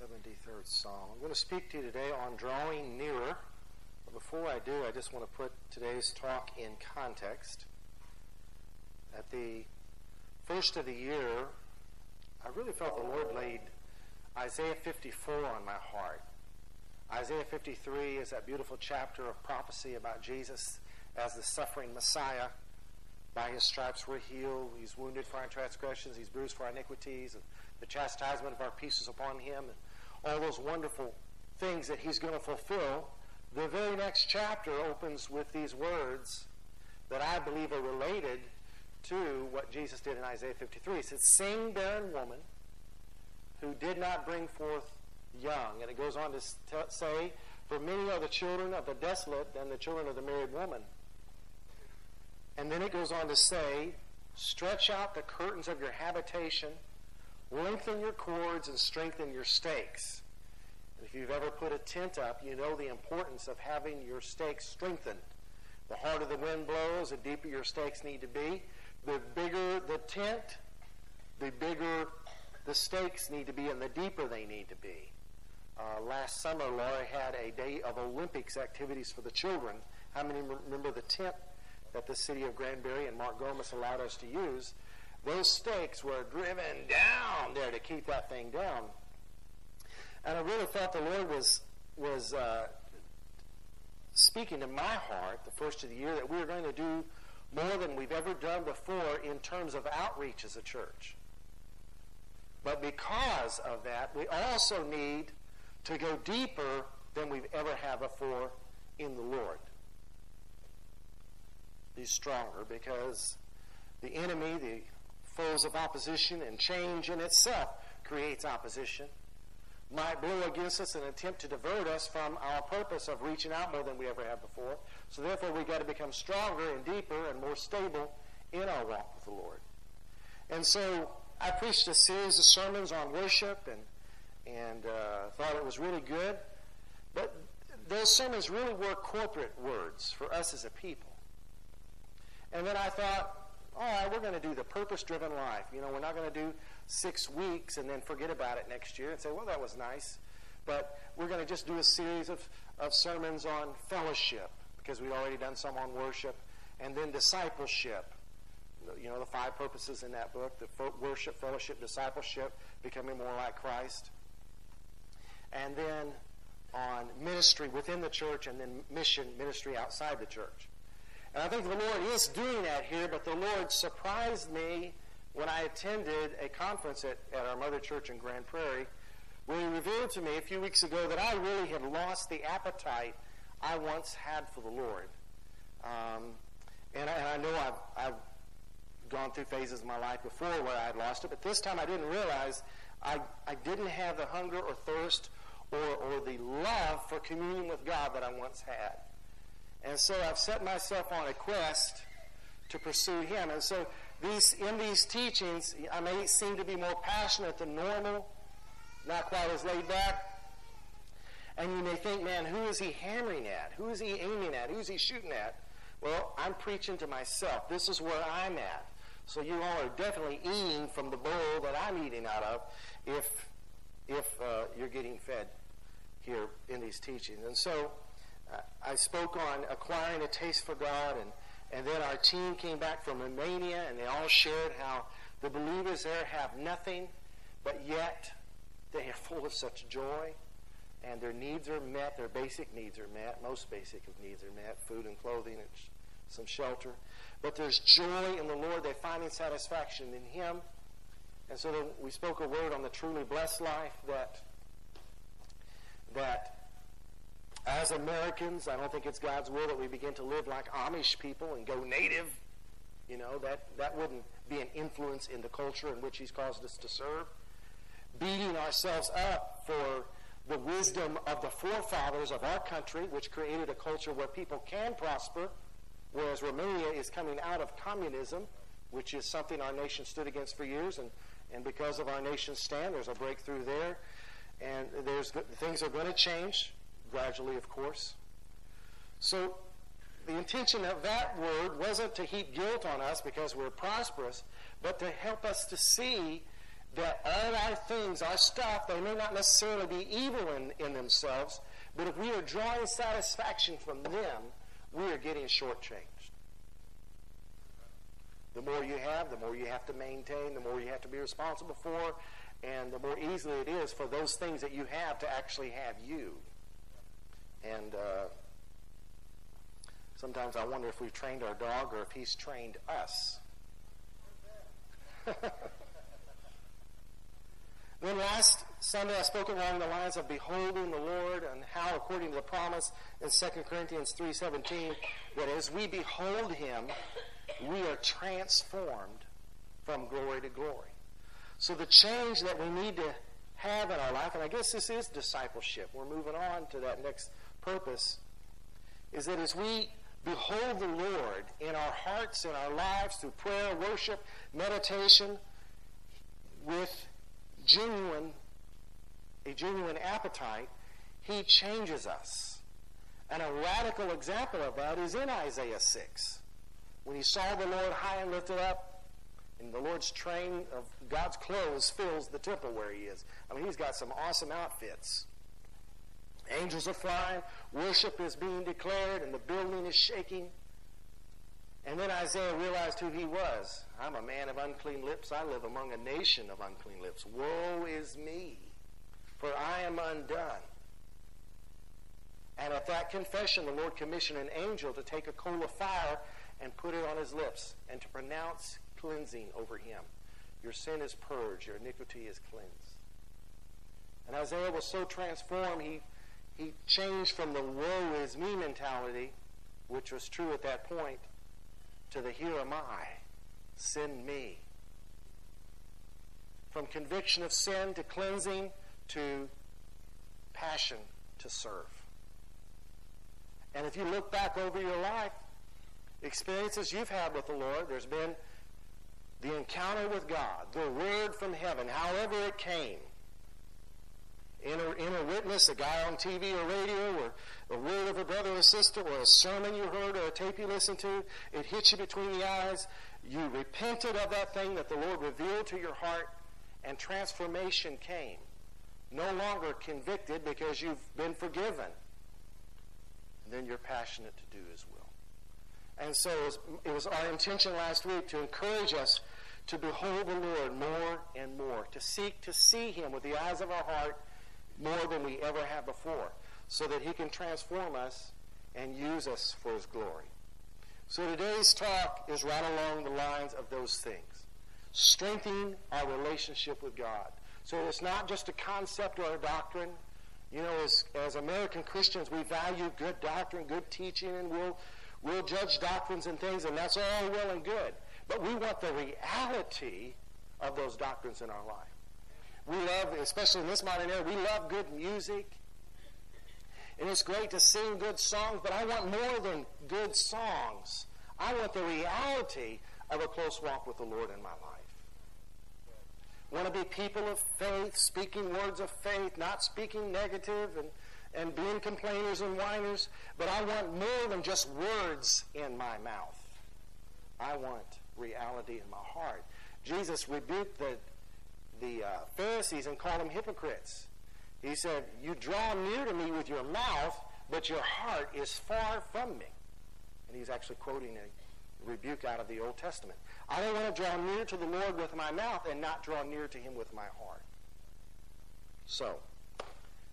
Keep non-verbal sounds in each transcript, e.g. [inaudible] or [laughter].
73rd Psalm. I'm going to speak to you today on drawing nearer. But before I do, I just want to put today's talk in context. At the first of the year, I really felt the Lord laid Isaiah 54 on my heart. Isaiah 53 is that beautiful chapter of prophecy about Jesus as the suffering Messiah. By his stripes we're healed. He's wounded for our transgressions. He's bruised for our iniquities. And the chastisement of our peace is upon him. And all those wonderful things that he's going to fulfill. The very next chapter opens with these words that I believe are related to what Jesus did in Isaiah 53. He says, Sing, barren woman, who did not bring forth young. And it goes on to say, For many are the children of the desolate than the children of the married woman. And then it goes on to say, Stretch out the curtains of your habitation, lengthen your cords, and strengthen your stakes. And if you've ever put a tent up, you know the importance of having your stakes strengthened. The harder the wind blows, the deeper your stakes need to be. The bigger the tent, the bigger the stakes need to be, and the deeper they need to be. Uh, last summer, Laura had a day of Olympics activities for the children. How many remember the tent that the city of Granbury and Mark Gomez allowed us to use? Those stakes were driven down there to keep that thing down. And I really felt the Lord was was uh, speaking to my heart the first of the year that we were going to do more than we've ever done before in terms of outreach as a church. But because of that, we also need to go deeper than we've ever had before in the Lord. Be stronger because the enemy, the of opposition, and change in itself creates opposition, might blow against us and attempt to divert us from our purpose of reaching out more than we ever have before. So therefore, we've got to become stronger and deeper and more stable in our walk with the Lord. And so I preached a series of sermons on worship and and uh, thought it was really good. But those sermons really were corporate words for us as a people. And then I thought, all right, we're going to do the purpose driven life. You know, we're not going to do six weeks and then forget about it next year and say, well, that was nice. But we're going to just do a series of, of sermons on fellowship because we've already done some on worship, and then discipleship. You know, the five purposes in that book the worship, fellowship, discipleship, becoming more like Christ and then on ministry within the church, and then mission ministry outside the church. And I think the Lord is doing that here, but the Lord surprised me when I attended a conference at, at our mother church in Grand Prairie, where He revealed to me a few weeks ago that I really had lost the appetite I once had for the Lord. Um, and, I, and I know I've, I've gone through phases of my life before where I had lost it, but this time I didn't realize I, I didn't have the hunger or thirst or, or the love for communion with God that I once had. And so I've set myself on a quest to pursue Him. And so these, in these teachings, I may seem to be more passionate than normal, not quite as laid back. And you may think, man, who is he hammering at? Who is he aiming at? Who is he shooting at? Well, I'm preaching to myself. This is where I'm at. So you all are definitely eating from the bowl that I'm eating out of if, if uh, you're getting fed here in these teachings. And so I spoke on acquiring a taste for God, and, and then our team came back from Romania, and they all shared how the believers there have nothing, but yet they are [laughs] full of such joy, and their needs are met, their basic needs are met, most basic of needs are met, food and clothing and sh- some shelter. But there's joy in the Lord. They're finding satisfaction in Him. And so we spoke a word on the truly blessed life that that as Americans, I don't think it's God's will that we begin to live like Amish people and go native. You know, that, that wouldn't be an influence in the culture in which He's caused us to serve. Beating ourselves up for the wisdom of the forefathers of our country, which created a culture where people can prosper, whereas Romania is coming out of communism, which is something our nation stood against for years, and, and because of our nation's stand, there's a breakthrough there and there's things are going to change gradually, of course. So the intention of that word wasn't to heap guilt on us because we're prosperous, but to help us to see that all our things, our stuff, they may not necessarily be evil in, in themselves, but if we are drawing satisfaction from them, we are getting shortchanged. The more you have, the more you have to maintain, the more you have to be responsible for, and the more easily it is for those things that you have to actually have you. And uh, sometimes I wonder if we've trained our dog or if he's trained us. [laughs] then last Sunday I spoke along the lines of beholding the Lord and how, according to the promise in 2 Corinthians 3.17, that as we behold him, we are transformed from glory to glory. So the change that we need to have in our life, and I guess this is discipleship. We're moving on to that next purpose, is that as we behold the Lord in our hearts, in our lives, through prayer, worship, meditation, with genuine, a genuine appetite, He changes us. And a radical example of that is in Isaiah 6. When he saw the Lord high and lifted up, and the Lord's train of God's clothes fills the temple where he is. I mean, he's got some awesome outfits. Angels are flying, worship is being declared, and the building is shaking. And then Isaiah realized who he was. I'm a man of unclean lips. I live among a nation of unclean lips. Woe is me, for I am undone. And at that confession, the Lord commissioned an angel to take a coal of fire and put it on his lips and to pronounce cleansing over him. Your sin is purged, your iniquity is cleansed. And Isaiah was so transformed, he he changed from the woe is me mentality, which was true at that point, to the here am I, send me. From conviction of sin to cleansing to passion to serve. And if you look back over your life, experiences you've had with the Lord, there's been the encounter with God, the word from heaven, however it came inner, witness, a guy on TV or radio, or a word of a brother or sister, or a sermon you heard, or a tape you listened to, it hits you between the eyes. You repented of that thing that the Lord revealed to your heart, and transformation came. No longer convicted because you've been forgiven. And then you're passionate to do His will. And so it was, it was our intention last week to encourage us to behold the Lord more and more, to seek to see Him with the eyes of our heart more than we ever have before, so that He can transform us and use us for His glory. So today's talk is right along the lines of those things. Strengthening our relationship with God. So it's not just a concept or a doctrine. You know, as, as American Christians, we value good doctrine, good teaching, and we'll, we'll judge doctrines and things, and that's all well and good. But we want the reality of those doctrines in our life. We love, especially in this modern era, we love good music. And it's great to sing good songs, but I want more than good songs. I want the reality of a close walk with the Lord in my life. Want to be people of faith, speaking words of faith, not speaking negative and, and being complainers and whiners, but I want more than just words in my mouth. I want reality in my heart. Jesus rebuked the the uh, Pharisees and called them hypocrites. He said, You draw near to me with your mouth, but your heart is far from me. And he's actually quoting a rebuke out of the Old Testament. I don't want to draw near to the Lord with my mouth and not draw near to him with my heart. So,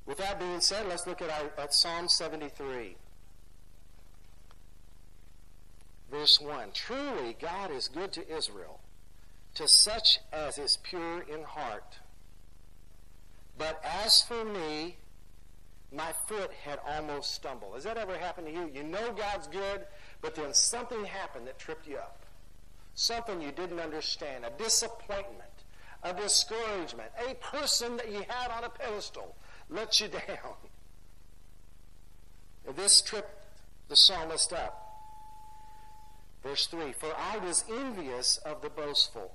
with that being said, let's look at, our, at Psalm 73. Verse 1 Truly, God is good to Israel to such as is pure in heart. But as for me, my foot had almost stumbled. Has that ever happened to you? You know God's good, but then something happened that tripped you up. Something you didn't understand, a disappointment, a discouragement, a person that you had on a pedestal let you [laughs] down. This tripped the psalmist up. Verse 3 For I was envious of the boastful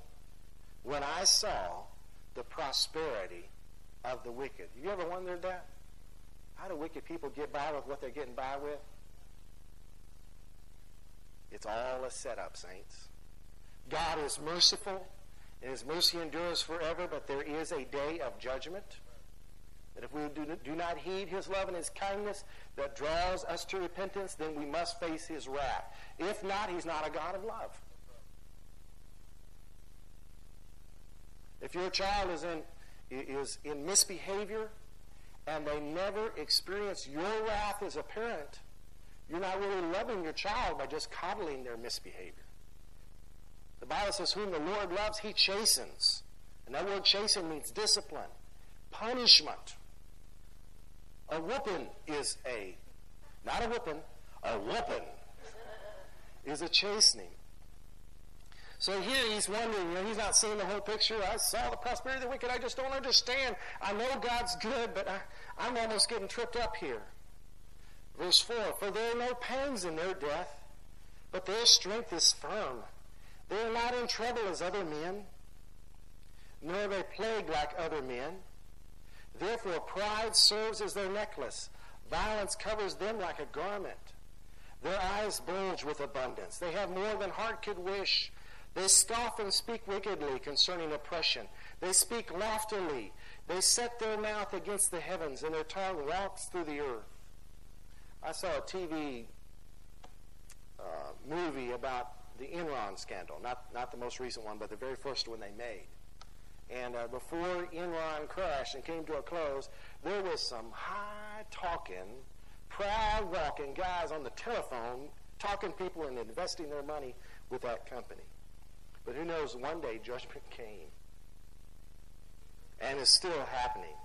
when I saw the prosperity of the wicked. You ever wondered that? How do wicked people get by with what they're getting by with? It's all a setup, saints. God is merciful And his mercy endures forever, but there is a day of judgment. That if we do not heed his love and his kindness that draws us to repentance, then we must face his wrath. If not, he's not a God of love. If your child is in, is in misbehavior and they never experience your wrath as a parent, you're not really loving your child by just coddling their misbehavior. The Bible says, Whom the Lord loves, he chastens. And that word chasten means discipline, punishment. A whooping is a, not a whooping, a whooping is a chastening. So here he's wondering, you know, he's not seeing the whole picture. I saw the prosperity of the wicked. I just don't understand. I know God's good, but I, I'm almost getting tripped up here. Verse 4 For there are no pangs in their death, but their strength is firm. They are not in trouble as other men, nor are they plagued like other men. Therefore, pride serves as their necklace. Violence covers them like a garment. Their eyes bulge with abundance. They have more than heart could wish. They scoff and speak wickedly concerning oppression. They speak loftily. They set their mouth against the heavens, and their tongue walks through the earth. I saw a TV uh, movie about the Enron scandal, not, not the most recent one, but the very first one they made. And uh, before Enron crashed and came to a close, there was some high talking, proud walking guys on the telephone talking people and investing their money with that company. But who knows, one day judgment came and is still happening.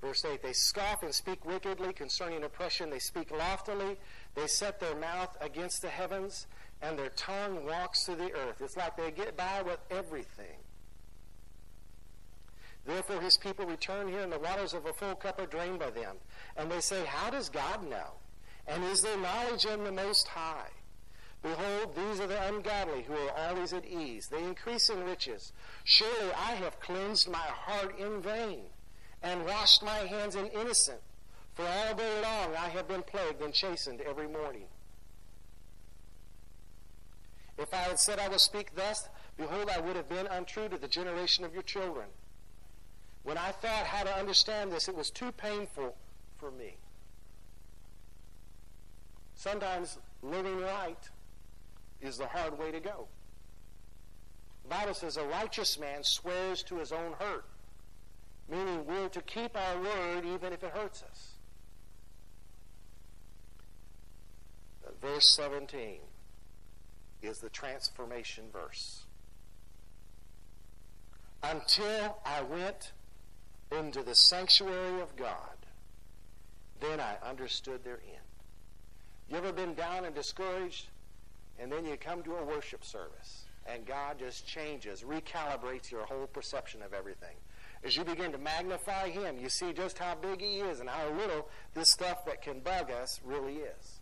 Verse 8 They scoff and speak wickedly concerning oppression. They speak loftily. They set their mouth against the heavens and their tongue walks through the earth. It's like they get by with everything. Therefore, his people return here, and the waters of a full cup are drained by them. And they say, How does God know? And is there knowledge in the Most High? Behold, these are the ungodly who are always at ease. They increase in riches. Surely I have cleansed my heart in vain and washed my hands in innocent. For all day long I have been plagued and chastened every morning. If I had said I will speak thus, behold, I would have been untrue to the generation of your children. When I thought how to understand this, it was too painful for me. Sometimes living right is the hard way to go. The Bible says a righteous man swears to his own hurt, meaning we're to keep our word even if it hurts us. Uh, verse 17 is the transformation verse. Until I went into the sanctuary of God, then I understood their end. You ever been down and discouraged, and then you come to a worship service, and God just changes, recalibrates your whole perception of everything. As you begin to magnify Him, you see just how big He is and how little this stuff that can bug us really is.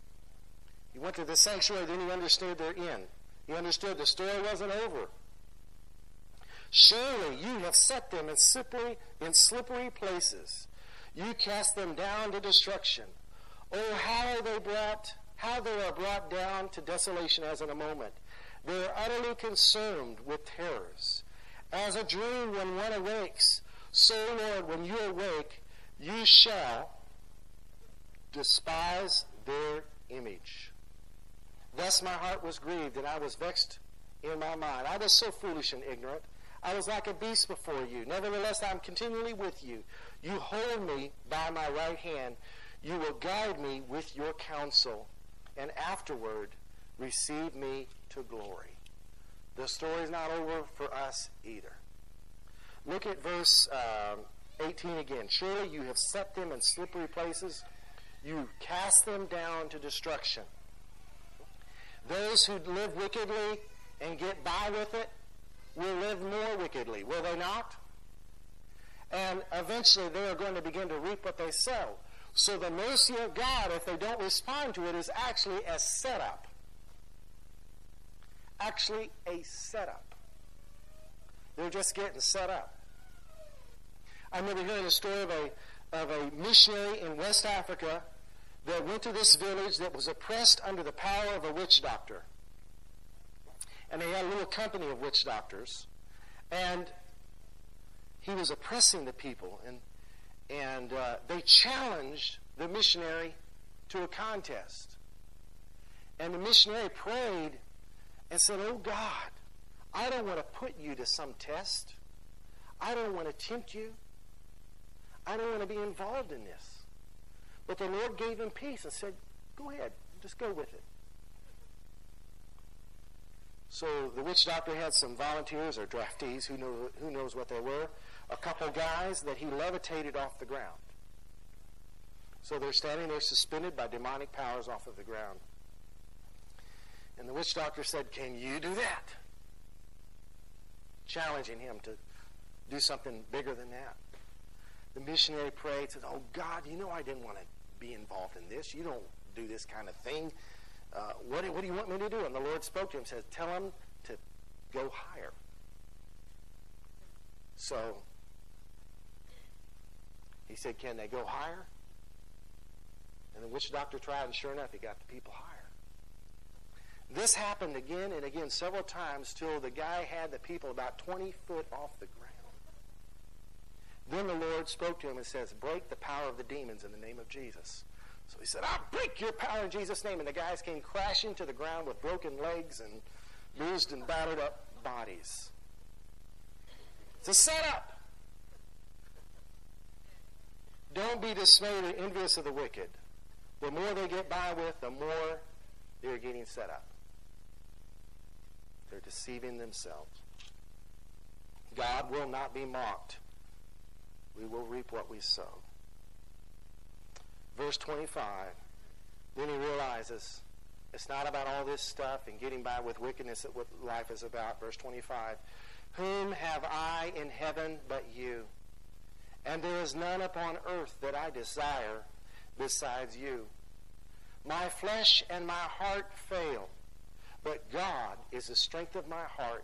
He went to the sanctuary, then he understood their end. He understood the story wasn't over. Surely you have set them in slippery, in slippery places. You cast them down to destruction. Oh, how they brought, how they are brought down to desolation as in a moment. They are utterly consumed with terrors. As a dream when one awakes, so, Lord, when you awake, you shall despise their image. Thus my heart was grieved, and I was vexed in my mind. I was so foolish and ignorant. I was like a beast before you. Nevertheless, I am continually with you. You hold me by my right hand. You will guide me with your counsel, and afterward receive me to glory. The story is not over for us either. Look at verse um, 18 again. Surely you have set them in slippery places. You cast them down to destruction. Those who live wickedly and get by with it will live more wickedly, will they not? And eventually they are going to begin to reap what they sow. So the mercy of God, if they don't respond to it, is actually a setup. Actually, a setup. They're just getting set up. I remember hearing a story of a, of a missionary in West Africa that went to this village that was oppressed under the power of a witch doctor. And they had a little company of witch doctors. And he was oppressing the people. And, and uh, they challenged the missionary to a contest. And the missionary prayed and said, Oh God, I don't want to put you to some test. I don't want to tempt you. I don't want to be involved in this. But the Lord gave him peace and said, Go ahead, just go with it. So the witch doctor had some volunteers or draftees, who, know, who knows what they were, a couple guys that he levitated off the ground. So they're standing there suspended by demonic powers off of the ground. And the witch doctor said, Can you do that? Challenging him to do something bigger than that. The missionary prayed, said, Oh God, you know I didn't want to be involved in this. You don't do this kind of thing. Uh, what, what do you want me to do? And the Lord spoke to him, said, Tell him to go higher. So said, Can they go higher? And the witch doctor tried, and sure enough, he got the people higher. This happened again and again several times till the guy had the people about 20 foot off the ground. Then the Lord spoke to him and says, Break the power of the demons in the name of Jesus. So he said, I'll break your power in Jesus' name. And the guys came crashing to the ground with broken legs and bruised and battered up bodies. It's a setup. Don't be dismayed or envious of the wicked. The more they get by with, the more they're getting set up. They're deceiving themselves. God will not be mocked. We will reap what we sow. Verse 25. Then he realizes it's not about all this stuff and getting by with wickedness that what life is about. Verse 25. Whom have I in heaven but you? And there is none upon earth that I desire besides you. My flesh and my heart fail, but God is the strength of my heart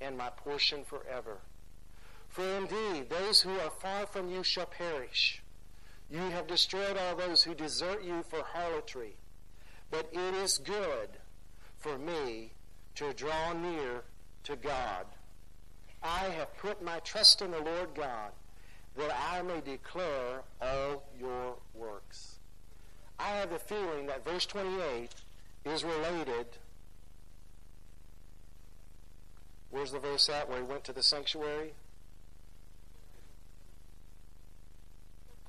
and my portion forever. For indeed, those who are far from you shall perish. You have destroyed all those who desert you for harlotry. But it is good for me to draw near to God. I have put my trust in the Lord God that I may declare all your works. I have the feeling that verse 28 is related. Where's the verse at where he went to the sanctuary?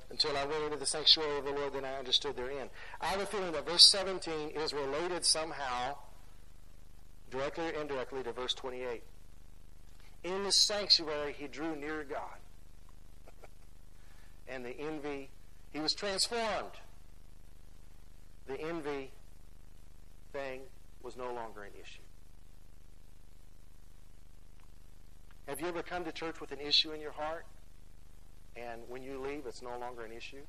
Until I went into the sanctuary of the Lord, then I understood their end. I have a feeling that verse 17 is related somehow, directly or indirectly, to verse 28. In the sanctuary, he drew near God. And the envy, he was transformed the envy thing was no longer an issue. Have you ever come to church with an issue in your heart, and when you leave, it's no longer an issue?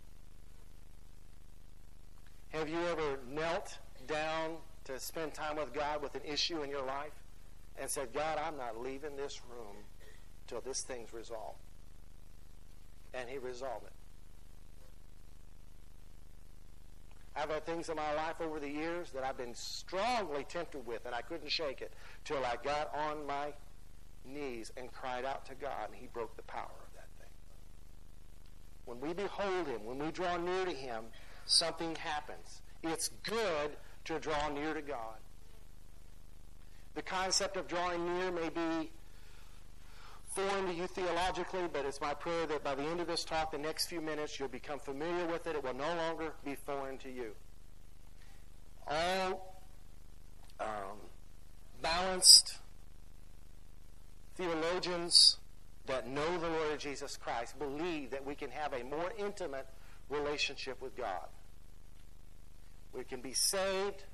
Have you ever knelt down to spend time with God with an issue in your life and said, God, I'm not leaving this room till this thing's resolved? And He resolved it. I've had things in my life over the years that I've been strongly tempted with, and I couldn't shake it till I got on my knees and cried out to God, and He broke the power of that thing. When we behold Him, when we draw near to Him, something happens. It's good to draw near to God. The concept of drawing near may be foreign to you theologically, but it's my prayer that by the end of this talk, the next few minutes, you'll become familiar with it. It will no longer be foreign to you. All um, balanced theologians that know the Lord Jesus Christ believe that we can have a more intimate relationship with God. We can be saved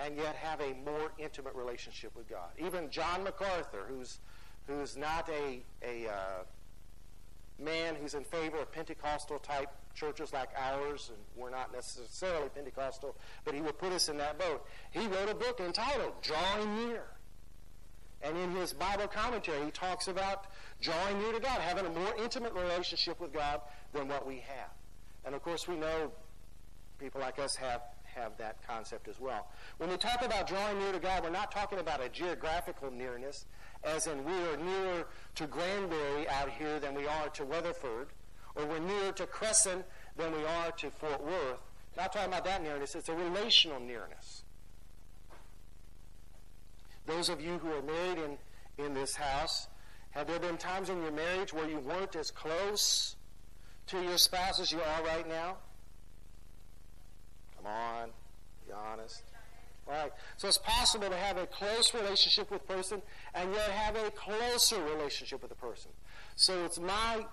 and yet have a more intimate relationship with God. Even John MacArthur, who's who's not a, a uh, man who's in favor of Pentecostal type churches like ours, and we're not necessarily Pentecostal, but he would put us in that boat. He wrote a book entitled Drawing Near. And in his Bible commentary, he talks about drawing near to God, having a more intimate relationship with God than what we have. And of course, we know people like us have have that concept as well. When we talk about drawing near to God, we're not talking about a geographical nearness, as in we are nearer to Granbury out here than we are to Weatherford, or we're nearer to Cresson than we are to Fort Worth. Not talking about that nearness, it's a relational nearness. Those of you who are married in, in this house, have there been times in your marriage where you weren't as close to your spouse as you are right now? Come on, be honest. So it's possible to have a close relationship with a person and yet have a closer relationship with a person. So it's my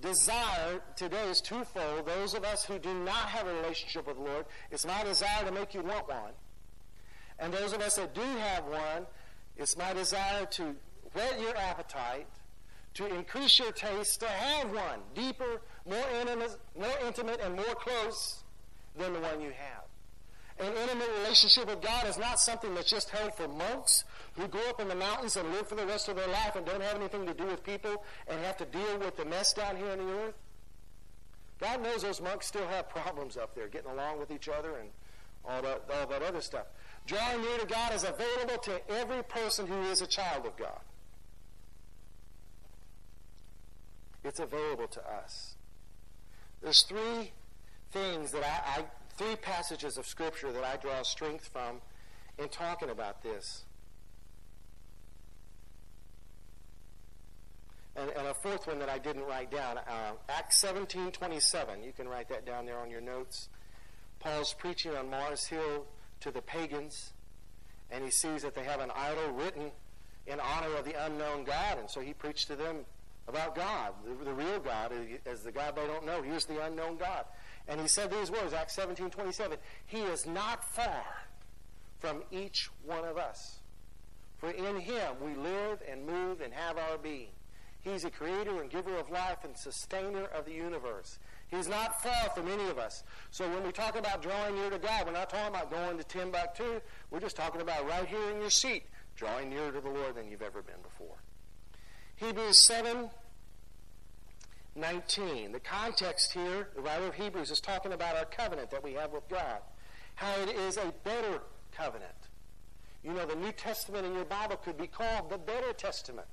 desire today is twofold. Those of us who do not have a relationship with the Lord, it's my desire to make you want one. And those of us that do have one, it's my desire to whet your appetite, to increase your taste, to have one deeper, more intimate, more intimate and more close than the one you have. An intimate relationship with God is not something that's just held for monks who go up in the mountains and live for the rest of their life and don't have anything to do with people and have to deal with the mess down here on the earth. God knows those monks still have problems up there, getting along with each other and all that, all that other stuff. Drawing near to God is available to every person who is a child of God. It's available to us. There's three things that I, I three passages of Scripture that I draw strength from in talking about this. And, and a fourth one that I didn't write down, uh, Acts 17 27. You can write that down there on your notes. Paul's preaching on Mars Hill to the pagans, and he sees that they have an idol written in honor of the unknown God, and so he preached to them about God, the, the real God, as the God they don't know. Here's the unknown God. And he said these words, Acts 17 27. He is not far from each one of us. For in him we live and move and have our being. He's a creator and giver of life and sustainer of the universe. He's not far from any of us. So when we talk about drawing near to God, we're not talking about going to Timbuktu. We're just talking about right here in your seat, drawing nearer to the Lord than you've ever been before. Hebrews 7 19. The context here, the writer of Hebrews is talking about our covenant that we have with God. How it is a better covenant. You know, the New Testament in your Bible could be called the better testament.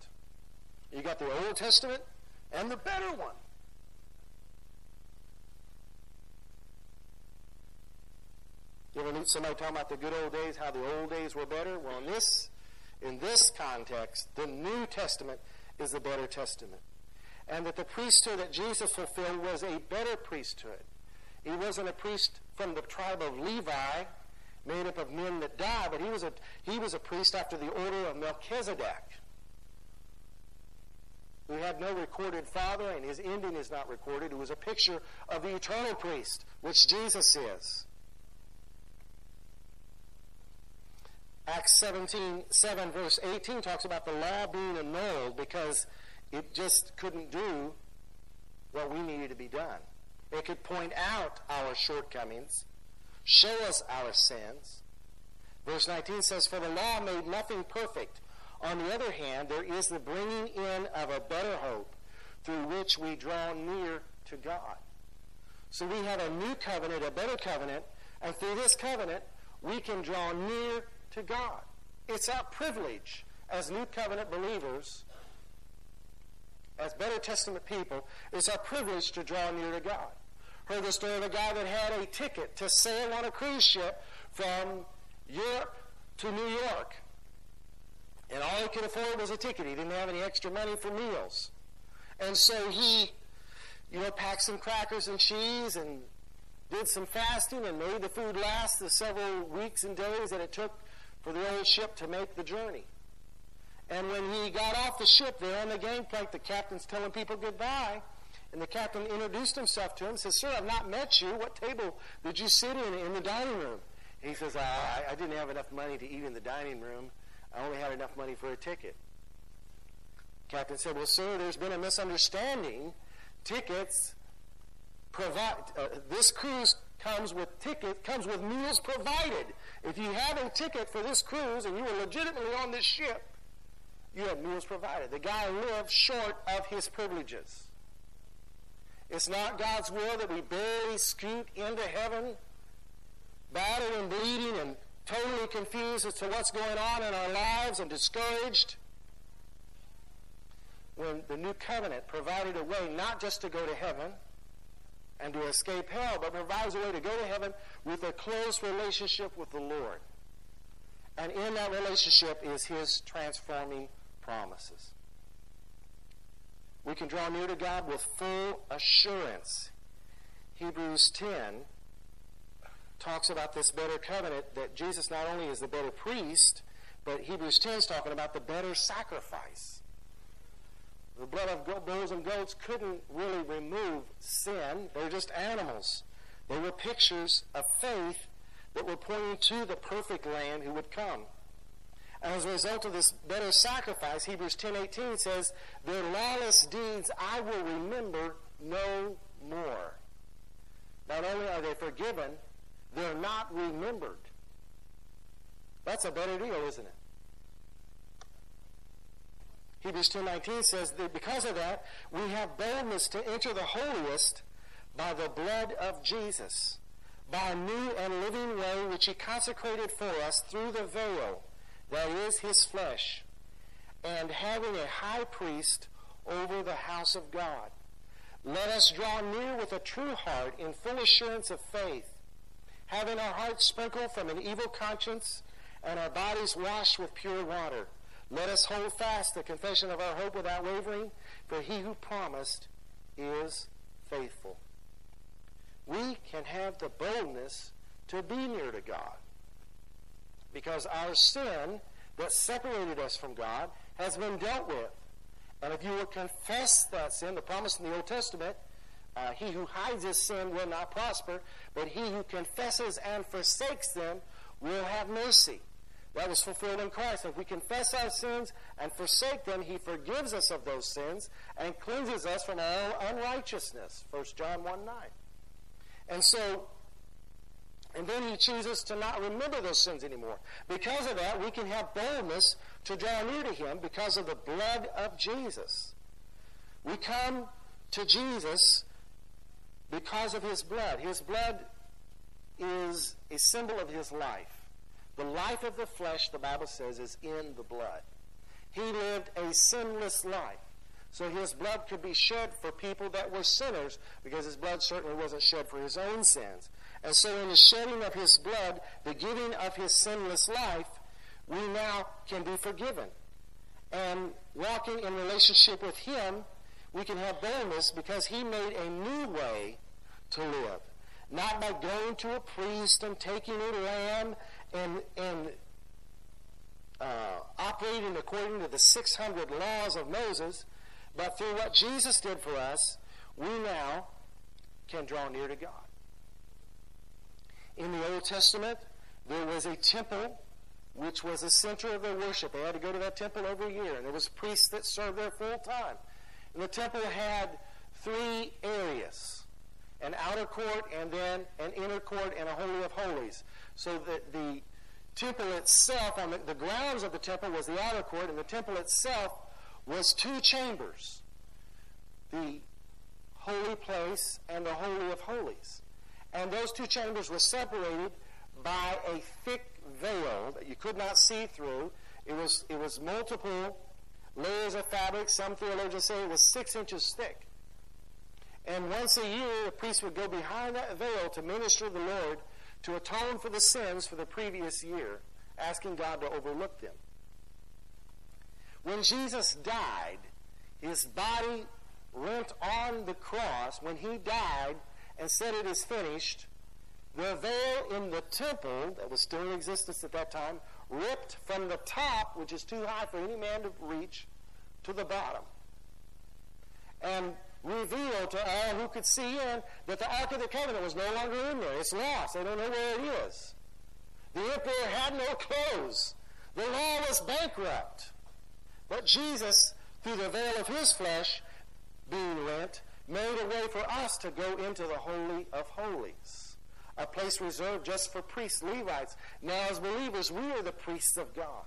You got the Old Testament and the better one. You ever meet somebody talking about the good old days, how the old days were better? Well, in this, in this context, the New Testament is the better testament and that the priesthood that Jesus fulfilled was a better priesthood. He wasn't a priest from the tribe of Levi, made up of men that die, but he was a, he was a priest after the order of Melchizedek, who had no recorded father, and his ending is not recorded. It was a picture of the eternal priest, which Jesus is. Acts 17, 7, verse 18 talks about the law being annulled because it just couldn't do what we needed to be done. It could point out our shortcomings, show us our sins. Verse 19 says, For the law made nothing perfect. On the other hand, there is the bringing in of a better hope through which we draw near to God. So we have a new covenant, a better covenant, and through this covenant, we can draw near to God. It's our privilege as new covenant believers as Better Testament people, it's our privilege to draw near to God. Heard the story of a guy that had a ticket to sail on a cruise ship from Europe to New York. And all he could afford was a ticket. He didn't have any extra money for meals. And so he, you know, packed some crackers and cheese and did some fasting and made the food last the several weeks and days that it took for the old ship to make the journey. And when he got off the ship there on the gangplank, the captain's telling people goodbye. And the captain introduced himself to him and says, Sir, I've not met you. What table did you sit in in the dining room? And he says, I, I didn't have enough money to eat in the dining room. I only had enough money for a ticket. Captain said, Well, sir, there's been a misunderstanding. Tickets provide, uh, this cruise comes with ticket, comes with meals provided. If you have a ticket for this cruise and you were legitimately on this ship, you have meals provided. The guy lived short of his privileges. It's not God's will that we barely scoot into heaven battered and bleeding and totally confused as to what's going on in our lives and discouraged, when the new covenant provided a way not just to go to heaven and to escape hell, but provides a way to go to heaven with a close relationship with the Lord. And in that relationship is His transforming promises. We can draw near to God with full assurance. Hebrews 10 talks about this better covenant that Jesus not only is the better priest, but Hebrews 10 is talking about the better sacrifice. The blood of bulls and goats couldn't really remove sin. They were just animals. They were pictures of faith that were pointing to the perfect Lamb who would come. As a result of this better sacrifice, Hebrews 10:18 says, "Their lawless deeds I will remember no more." Not only are they forgiven, they're not remembered. That's a better deal, isn't it? Hebrews 10:19 says that because of that, we have boldness to enter the holiest by the blood of Jesus, by a new and living way which he consecrated for us through the veil, that is his flesh, and having a high priest over the house of God. Let us draw near with a true heart in full assurance of faith, having our hearts sprinkled from an evil conscience and our bodies washed with pure water. Let us hold fast the confession of our hope without wavering, for he who promised is faithful. We can have the boldness to be near to God because our sin that separated us from God has been dealt with. And if you will confess that sin, the promise in the Old Testament, uh, he who hides his sin will not prosper, but he who confesses and forsakes them will have mercy. That was fulfilled in Christ. If we confess our sins and forsake them, He forgives us of those sins and cleanses us from all unrighteousness. 1 John 1 9. And so, and then He chooses to not remember those sins anymore. Because of that, we can have boldness to draw near to Him because of the blood of Jesus. We come to Jesus because of His blood. His blood is a symbol of His life. The life of the flesh, the Bible says, is in the blood. He lived a sinless life. So his blood could be shed for people that were sinners because his blood certainly wasn't shed for his own sins. And so in the shedding of his blood, the giving of his sinless life, we now can be forgiven. And walking in relationship with him, we can have boldness because he made a new way to live. Not by going to a priest and taking a lamb and, and uh, operating according to the 600 laws of Moses, but through what Jesus did for us, we now can draw near to God. In the Old Testament, there was a temple which was the center of their worship. They had to go to that temple every year, and there was priests that served there full time. And the temple had three areas an outer court and then an inner court and a holy of holies. So that the temple itself, on the, the grounds of the temple was the outer court, and the temple itself was two chambers. The holy place and the holy of holies. And those two chambers were separated by a thick veil that you could not see through. It was, it was multiple layers of fabric. Some theologians say it was six inches thick. And once a year, a priest would go behind that veil to minister to the Lord to atone for the sins for the previous year, asking God to overlook them. When Jesus died, his body rent on the cross. When he died and said, It is finished, the veil in the temple that was still in existence at that time ripped from the top, which is too high for any man to reach, to the bottom. And revealed to all who could see in that the Ark of the Covenant was no longer in there. It's lost. They don't know where it is. The emperor had no clothes. The law was bankrupt. But Jesus, through the veil of his flesh being rent, made a way for us to go into the Holy of Holies, a place reserved just for priests, Levites. Now, as believers, we are the priests of God.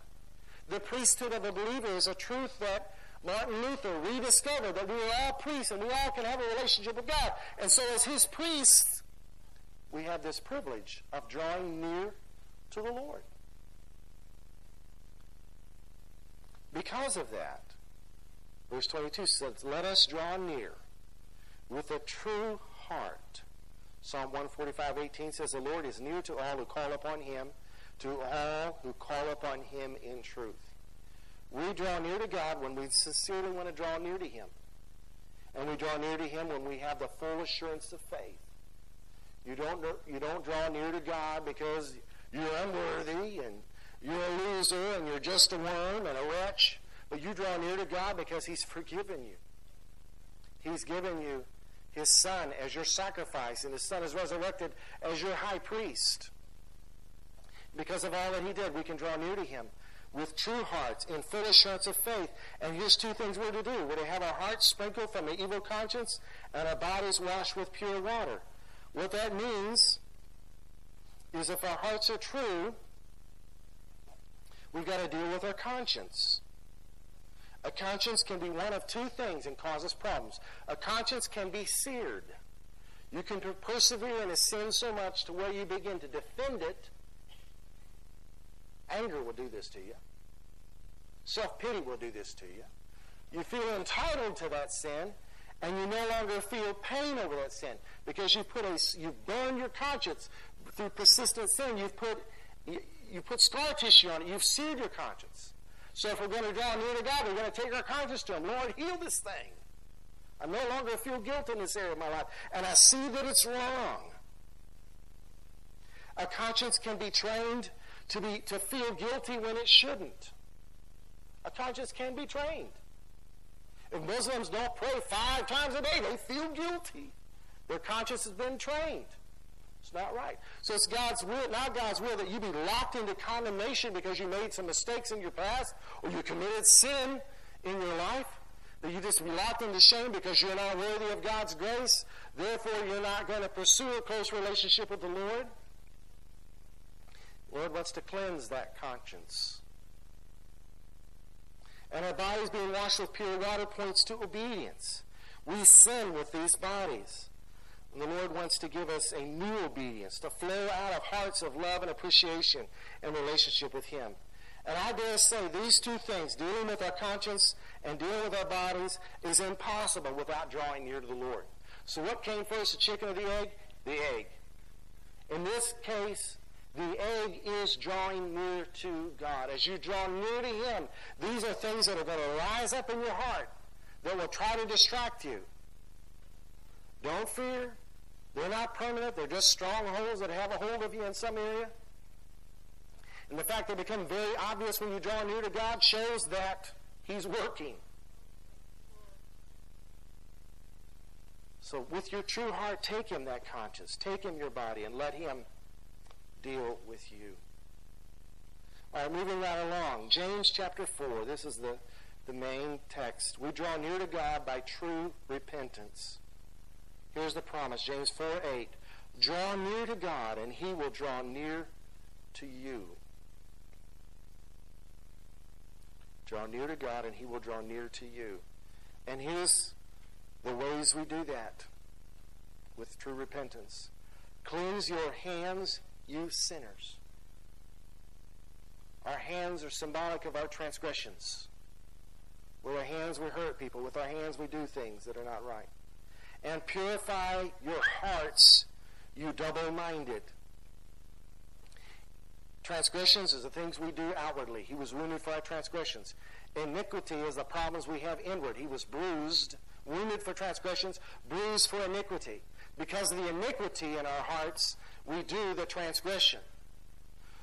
The priesthood of a believer is a truth that Martin Luther rediscovered that we are all priests and we all can have a relationship with God. And so, as his priests, we have this privilege of drawing near to the Lord. Because of that, verse 22 says, Let us draw near with a true heart. Psalm 145, 18 says, The Lord is near to all who call upon him, to all who call upon him in truth. We draw near to God when we sincerely want to draw near to him. And we draw near to him when we have the full assurance of faith. You don't, you don't draw near to God because you're unworthy and you're a loser and you're just a worm and a wretch. But you draw near to God because He's forgiven you. He's given you His Son as your sacrifice, and His Son is resurrected as your high priest. Because of all that He did, we can draw near to Him with true hearts, in full assurance of faith. And here's two things we're to do. We're to have our hearts sprinkled from an evil conscience and our bodies washed with pure water. What that means is if our hearts are true, we've got to deal with our conscience. A conscience can be one of two things and cause us problems. A conscience can be seared. You can persevere in a sin so much to where you begin to defend it. Anger will do this to you. Self pity will do this to you. You feel entitled to that sin, and you no longer feel pain over that sin because you've put a you've burned your conscience through persistent sin. You've put you, you put scar tissue on it. You've seared your conscience. So if we're going to draw near to God, we're going to take our conscience to Him. Lord, heal this thing. I no longer feel guilt in this area of my life, and I see that it's wrong. A conscience can be trained to be to feel guilty when it shouldn't. A conscience can be trained. If Muslims don't pray five times a day, they feel guilty. Their conscience has been trained. It's not right. So it's God's will, not God's will, that you be locked into condemnation because you made some mistakes in your past or you committed sin in your life. That you just be locked into shame because you're not worthy of God's grace. Therefore, you're not going to pursue a close relationship with the Lord. Lord wants to cleanse that conscience. And our bodies being washed with pure water points to obedience. We sin with these bodies. And the Lord wants to give us a new obedience to flow out of hearts of love and appreciation and relationship with Him. And I dare say these two things, dealing with our conscience and dealing with our bodies, is impossible without drawing near to the Lord. So what came first, the chicken or the egg? The egg. In this case, the egg is drawing near to God. As you draw near to Him, these are things that are going to rise up in your heart that will try to distract you. Don't fear. They're not permanent. They're just strongholds that have a hold of you in some area. And the fact they become very obvious when you draw near to God shows that He's working. So, with your true heart, take Him that conscience. Take Him your body and let Him deal with you. All right, moving right along. James chapter 4. This is the, the main text. We draw near to God by true repentance. Here's the promise James 4 8. Draw near to God, and he will draw near to you. Draw near to God, and he will draw near to you. And here's the ways we do that with true repentance. Cleanse your hands you sinners. Our hands are symbolic of our transgressions. With our hands, we hurt people. With our hands, we do things that are not right. And purify your hearts, you double minded. Transgressions is the things we do outwardly. He was wounded for our transgressions. Iniquity is the problems we have inward. He was bruised, wounded for transgressions, bruised for iniquity. Because of the iniquity in our hearts, we do the transgression.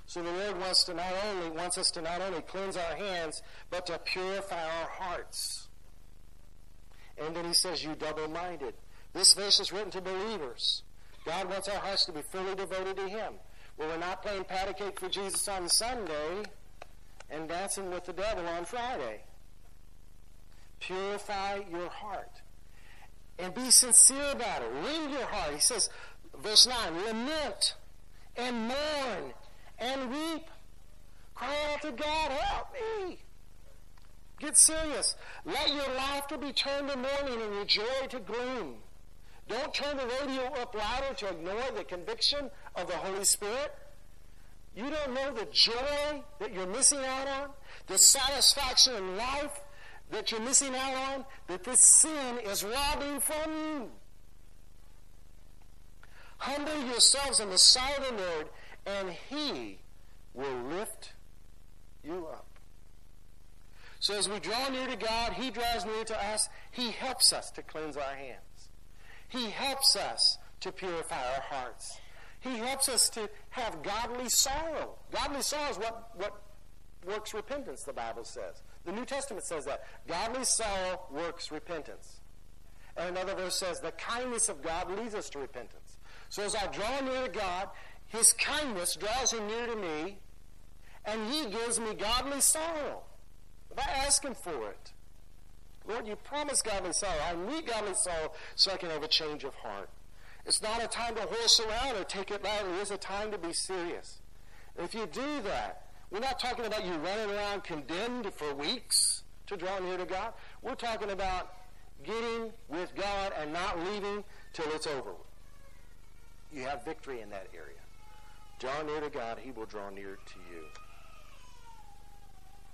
So the Lord wants to not only wants us to not only cleanse our hands, but to purify our hearts. And then he says, You double minded. This verse is written to believers. God wants our hearts to be fully devoted to Him. Well, we're not playing patty cake for Jesus on Sunday and dancing with the devil on Friday. Purify your heart. And be sincere about it. Wring your heart. He says, Verse 9 Lament and mourn and weep. Cry out to God, help me. Get serious. Let your laughter be turned to mourning and your joy to gloom. Don't turn the radio up louder to ignore the conviction of the Holy Spirit. You don't know the joy that you're missing out on, the satisfaction in life that you're missing out on, that this sin is robbing from you. Humble yourselves in the sight of the Lord, and He will lift you up. So as we draw near to God, He draws near to us. He helps us to cleanse our hands. He helps us to purify our hearts. He helps us to have godly sorrow. Godly sorrow is what, what works repentance, the Bible says. The New Testament says that. Godly sorrow works repentance. And another verse says, the kindness of God leads us to repentance. So as I draw near to God, His kindness draws Him near to me, and He gives me godly sorrow. If I ask Him for it, Lord, you promise godly sorrow. I need godly sorrow so I can have a change of heart. It's not a time to horse around or take it lightly. It's a time to be serious. If you do that, we're not talking about you running around condemned for weeks to draw near to God. We're talking about getting with God and not leaving till it's over. You have victory in that area. Draw near to God, He will draw near to you.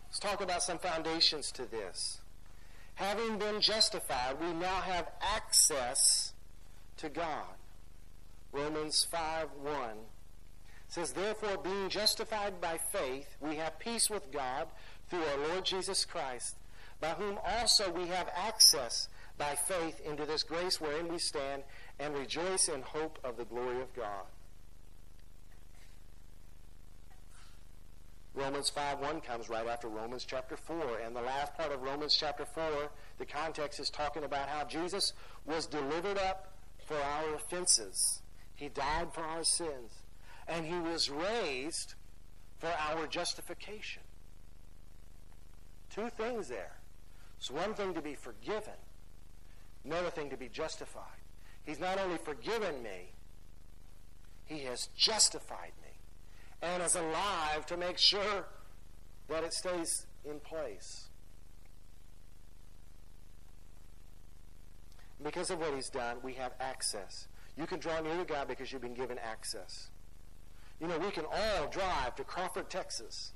Let's talk about some foundations to this. Having been justified, we now have access to God. Romans 5 1 says, Therefore, being justified by faith, we have peace with God through our Lord Jesus Christ, by whom also we have access by faith into this grace wherein we stand and rejoice in hope of the glory of God. Romans 5 1 comes right after Romans chapter 4. And the last part of Romans chapter 4, the context is talking about how Jesus was delivered up for our offenses. He died for our sins. And he was raised for our justification. Two things there. It's one thing to be forgiven, another thing to be justified. He's not only forgiven me, he has justified and is alive to make sure that it stays in place. Because of what he's done, we have access. You can draw near to God because you've been given access. You know, we can all drive to Crawford, Texas,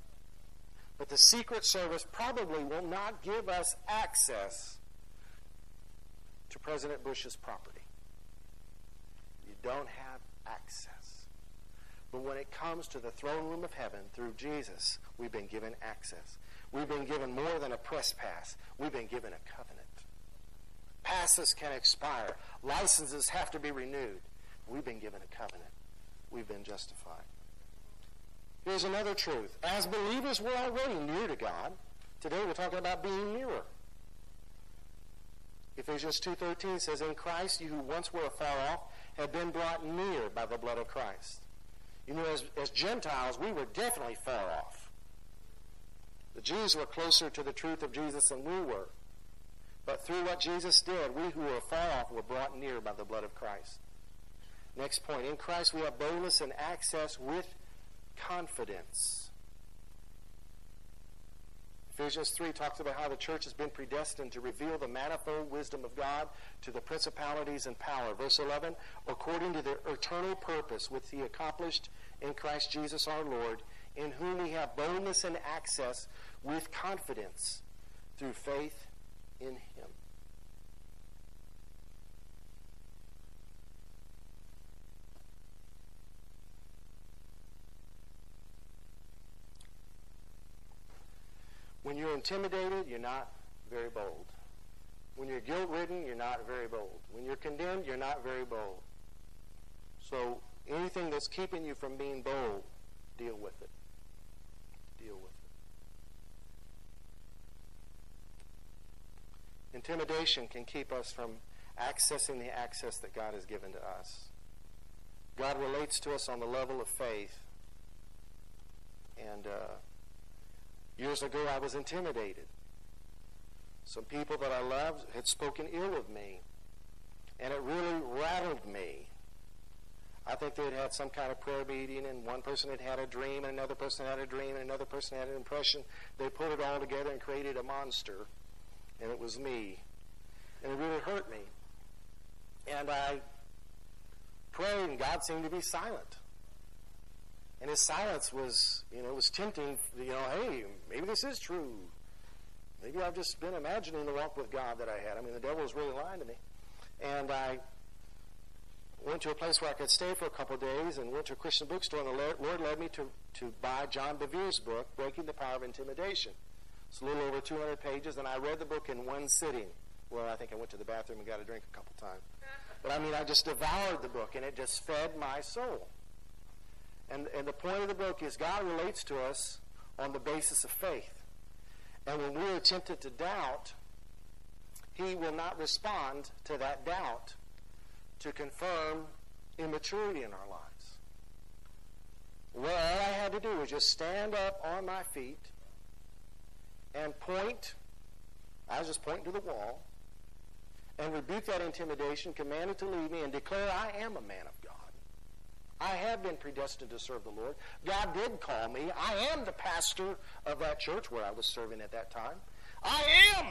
but the Secret Service probably will not give us access to President Bush's property. You don't have access. But when it comes to the throne room of heaven through Jesus, we've been given access. We've been given more than a press pass. We've been given a covenant. Passes can expire. Licenses have to be renewed. We've been given a covenant. We've been justified. Here's another truth. As believers, we're already near to God. Today we're talking about being nearer. Ephesians 2.13 says, In Christ you who once were afar off have been brought near by the blood of Christ. You know, as, as Gentiles, we were definitely far off. The Jews were closer to the truth of Jesus than we were. But through what Jesus did, we who were far off were brought near by the blood of Christ. Next point. In Christ we have boldness and access with confidence. Ephesians 3 talks about how the church has been predestined to reveal the manifold wisdom of God to the principalities and power. Verse 11, according to the eternal purpose which he accomplished in Christ Jesus our Lord, in whom we have boldness and access with confidence through faith in him. When you're intimidated, you're not very bold. When you're guilt ridden, you're not very bold. When you're condemned, you're not very bold. So anything that's keeping you from being bold, deal with it. Deal with it. Intimidation can keep us from accessing the access that God has given to us. God relates to us on the level of faith. And uh, Years ago, I was intimidated. Some people that I loved had spoken ill of me, and it really rattled me. I think they had had some kind of prayer meeting, and one person had had a dream, and another person had a dream, and another person had an impression. They put it all together and created a monster, and it was me. And it really hurt me. And And I prayed, and God seemed to be silent. And his silence was, you know, was tempting, you know, hey, maybe this is true. Maybe I've just been imagining the walk with God that I had. I mean, the devil was really lying to me. And I went to a place where I could stay for a couple of days and went to a Christian bookstore, and the Lord led me to, to buy John Bevere's book, Breaking the Power of Intimidation. It's a little over 200 pages, and I read the book in one sitting. Well, I think I went to the bathroom and got a drink a couple times. But I mean, I just devoured the book, and it just fed my soul. And, and the point of the book is God relates to us on the basis of faith. And when we're tempted to doubt, He will not respond to that doubt to confirm immaturity in our lives. Well, all I had to do was just stand up on my feet and point. I was just pointing to the wall and rebuke that intimidation, command it to leave me, and declare I am a man. I have been predestined to serve the Lord. God did call me. I am the pastor of that church where I was serving at that time. I am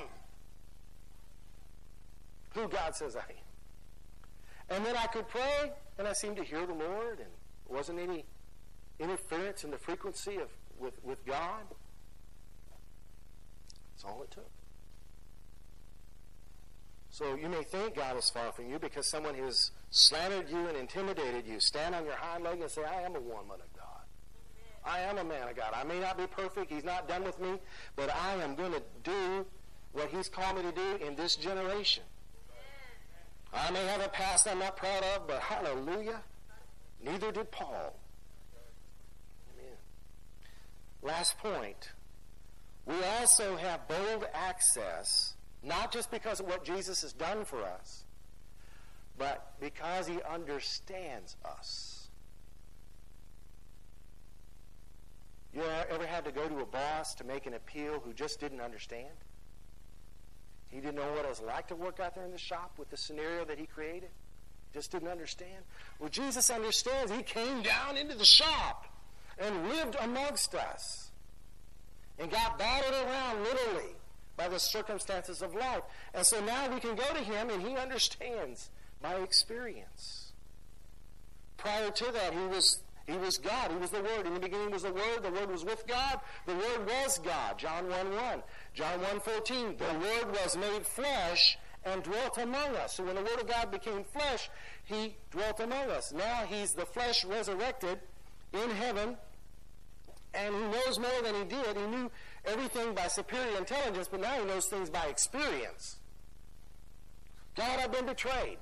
who God says I am. And then I could pray, and I seemed to hear the Lord, and wasn't any interference in the frequency of with, with God. That's all it took. So you may think God is far from you because someone has slandered you and intimidated you. Stand on your hind leg and say, I am a woman of God. I am a man of God. I may not be perfect. He's not done with me. But I am going to do what He's called me to do in this generation. I may have a past I'm not proud of, but hallelujah, neither did Paul. Amen. Last point. We also have bold access not just because of what Jesus has done for us, but because he understands us. You ever had to go to a boss to make an appeal who just didn't understand? He didn't know what it was like to work out there in the shop with the scenario that he created. Just didn't understand. Well, Jesus understands. He came down into the shop and lived amongst us and got battered around literally by the circumstances of life. And so now we can go to him and he understands my experience. Prior to that, he was he was God. He was the Word. In the beginning was the Word. The Word was with God. The Word was God. John 1 1. John 1 14. The Word was made flesh and dwelt among us. So when the Word of God became flesh, He dwelt among us. Now He's the flesh resurrected in heaven, and He knows more than He did. He knew everything by superior intelligence, but now he knows things by experience. God, I've been betrayed.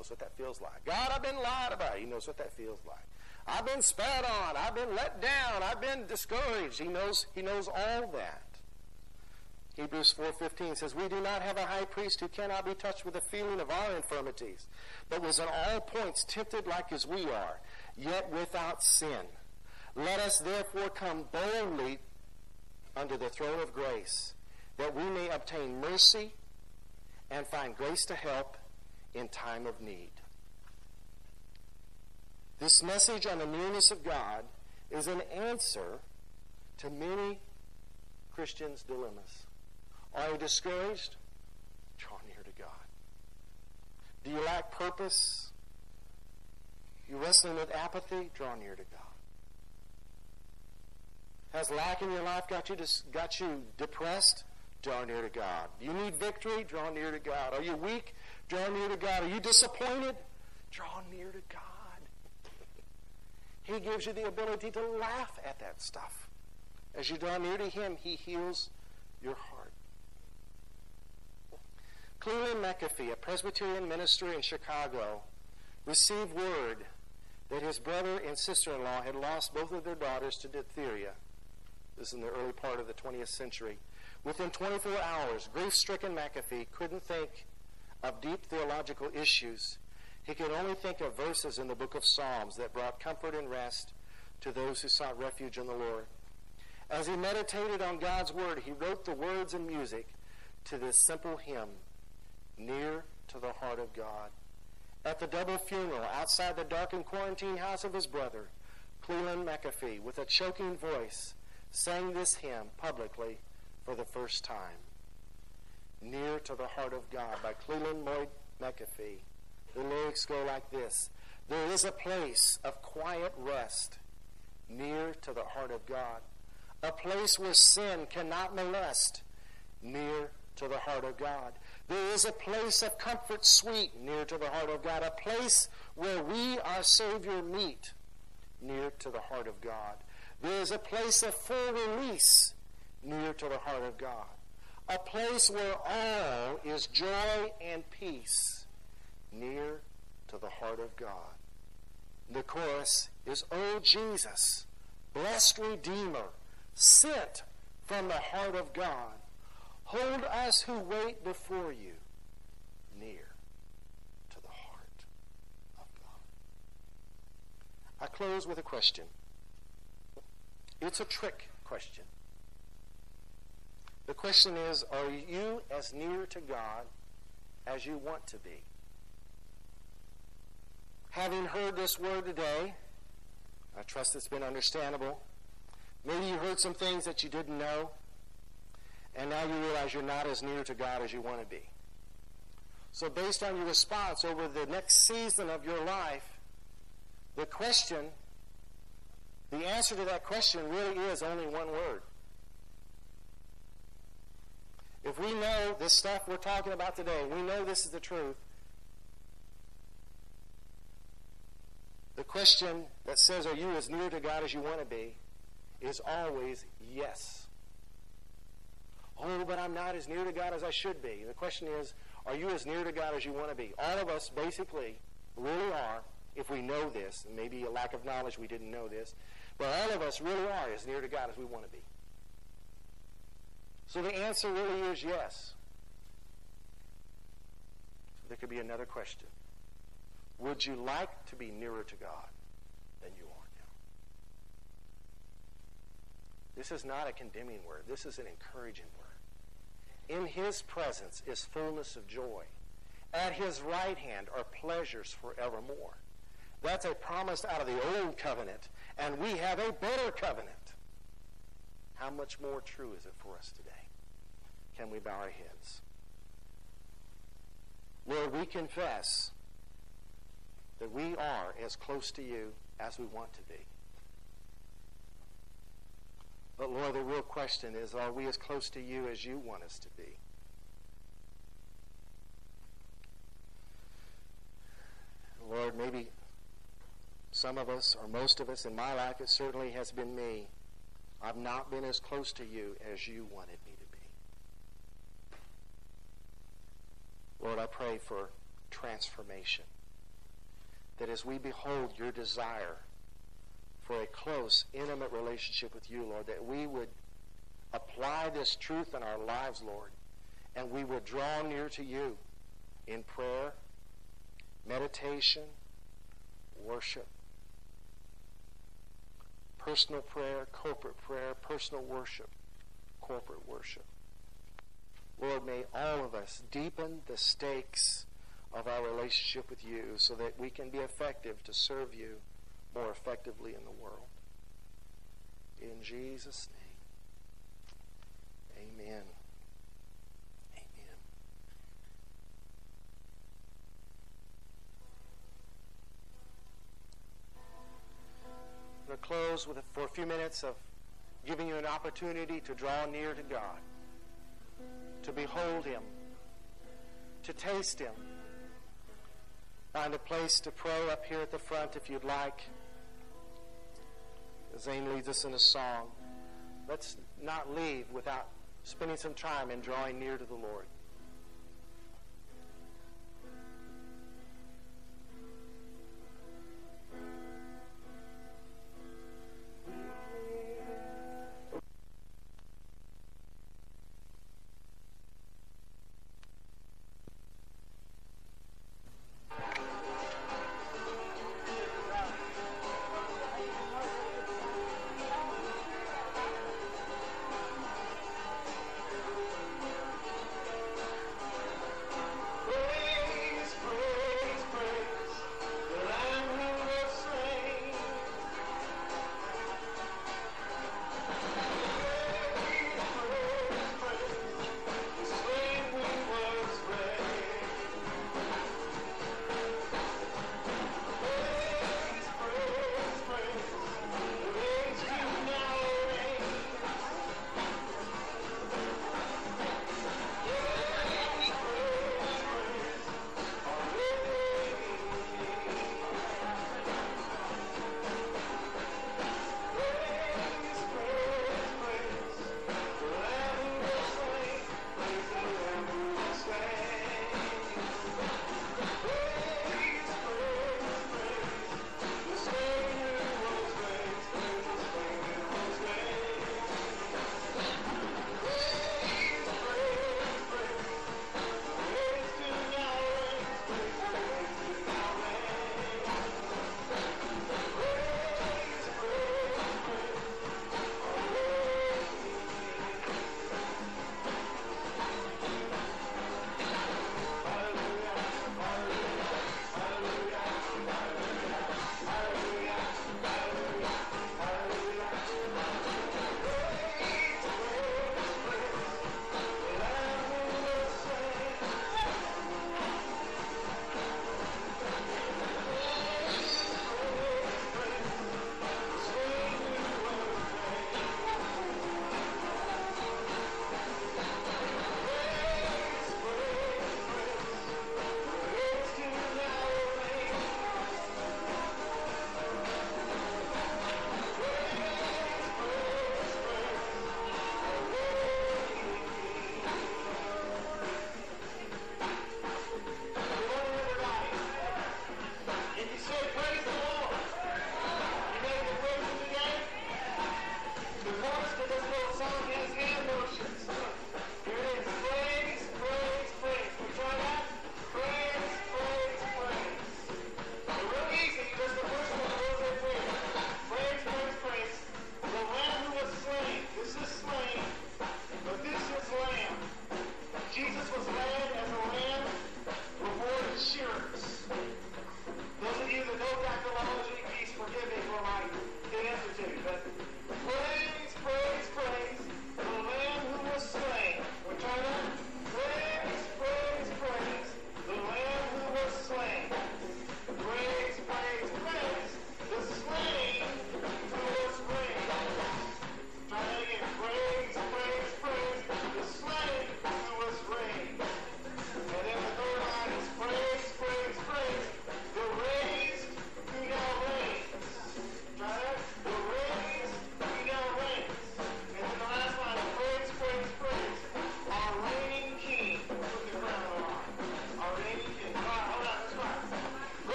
Knows what that feels like. God, I've been lied about. He knows what that feels like. I've been spat on. I've been let down. I've been discouraged. He knows, he knows all that. Hebrews 4.15 says, We do not have a high priest who cannot be touched with the feeling of our infirmities, but was in all points tempted like as we are, yet without sin. Let us therefore come boldly under the throne of grace, that we may obtain mercy and find grace to help in time of need. This message on the nearness of God is an answer to many Christians' dilemmas. Are you discouraged? Draw near to God. Do you lack purpose? You wrestling with apathy? Draw near to God. Has lack in your life got you, dis- got you depressed? Draw near to God. Do you need victory? Draw near to God. Are you weak? Draw near to God. Are you disappointed? Draw near to God. he gives you the ability to laugh at that stuff. As you draw near to Him, He heals your heart. Cleland McAfee, a Presbyterian minister in Chicago, received word that his brother and sister in law had lost both of their daughters to diphtheria. This is in the early part of the 20th century. Within 24 hours, grief stricken McAfee couldn't think of deep theological issues. He could only think of verses in the book of Psalms that brought comfort and rest to those who sought refuge in the Lord. As he meditated on God's Word, he wrote the words and music to this simple hymn, Near to the Heart of God. At the double funeral outside the darkened quarantine house of his brother, Cleland McAfee, with a choking voice, sang this hymn publicly for the first time. Near to the Heart of God by Cleland Boyd McAfee, The lyrics go like this. There is a place of quiet rest near to the heart of God, a place where sin cannot molest near to the heart of God. There is a place of comfort sweet near to the heart of God, a place where we, our Savior, meet near to the heart of God. There is a place of full release near to the heart of God, a place where all is joy and peace near to the heart of God. The chorus is, O Jesus, blessed Redeemer, sent from the heart of God, hold us who wait before you near to the heart of God. I close with a question. It's a trick question. The question is Are you as near to God as you want to be? Having heard this word today, I trust it's been understandable. Maybe you heard some things that you didn't know, and now you realize you're not as near to God as you want to be. So, based on your response over the next season of your life, the question, the answer to that question really is only one word. If we know this stuff we're talking about today, we know this is the truth, The question that says, Are you as near to God as you want to be? is always yes. Oh, but I'm not as near to God as I should be. The question is, Are you as near to God as you want to be? All of us basically really are, if we know this, maybe a lack of knowledge we didn't know this, but all of us really are as near to God as we want to be. So the answer really is yes. There could be another question. Would you like to be nearer to God than you are now? This is not a condemning word. This is an encouraging word. In his presence is fullness of joy. At his right hand are pleasures forevermore. That's a promise out of the old covenant, and we have a better covenant. How much more true is it for us today? Can we bow our heads? Lord, we confess that we are as close to you as we want to be. But Lord, the real question is are we as close to you as you want us to be? Lord, maybe some of us, or most of us, in my life, it certainly has been me. I've not been as close to you as you wanted me Lord, I pray for transformation that as we behold your desire for a close, intimate relationship with you, Lord, that we would apply this truth in our lives, Lord, and we would draw near to you in prayer, meditation, worship, personal prayer, corporate prayer, personal worship, corporate worship. Lord, may all of us deepen the stakes of our relationship with you so that we can be effective to serve you more effectively in the world. In Jesus' name, amen. Amen. I'm going to close with for a few minutes of giving you an opportunity to draw near to God, to behold Him, to taste Him Find a place to pray up here at the front if you'd like. Zane leads us in a song. Let's not leave without spending some time and drawing near to the Lord.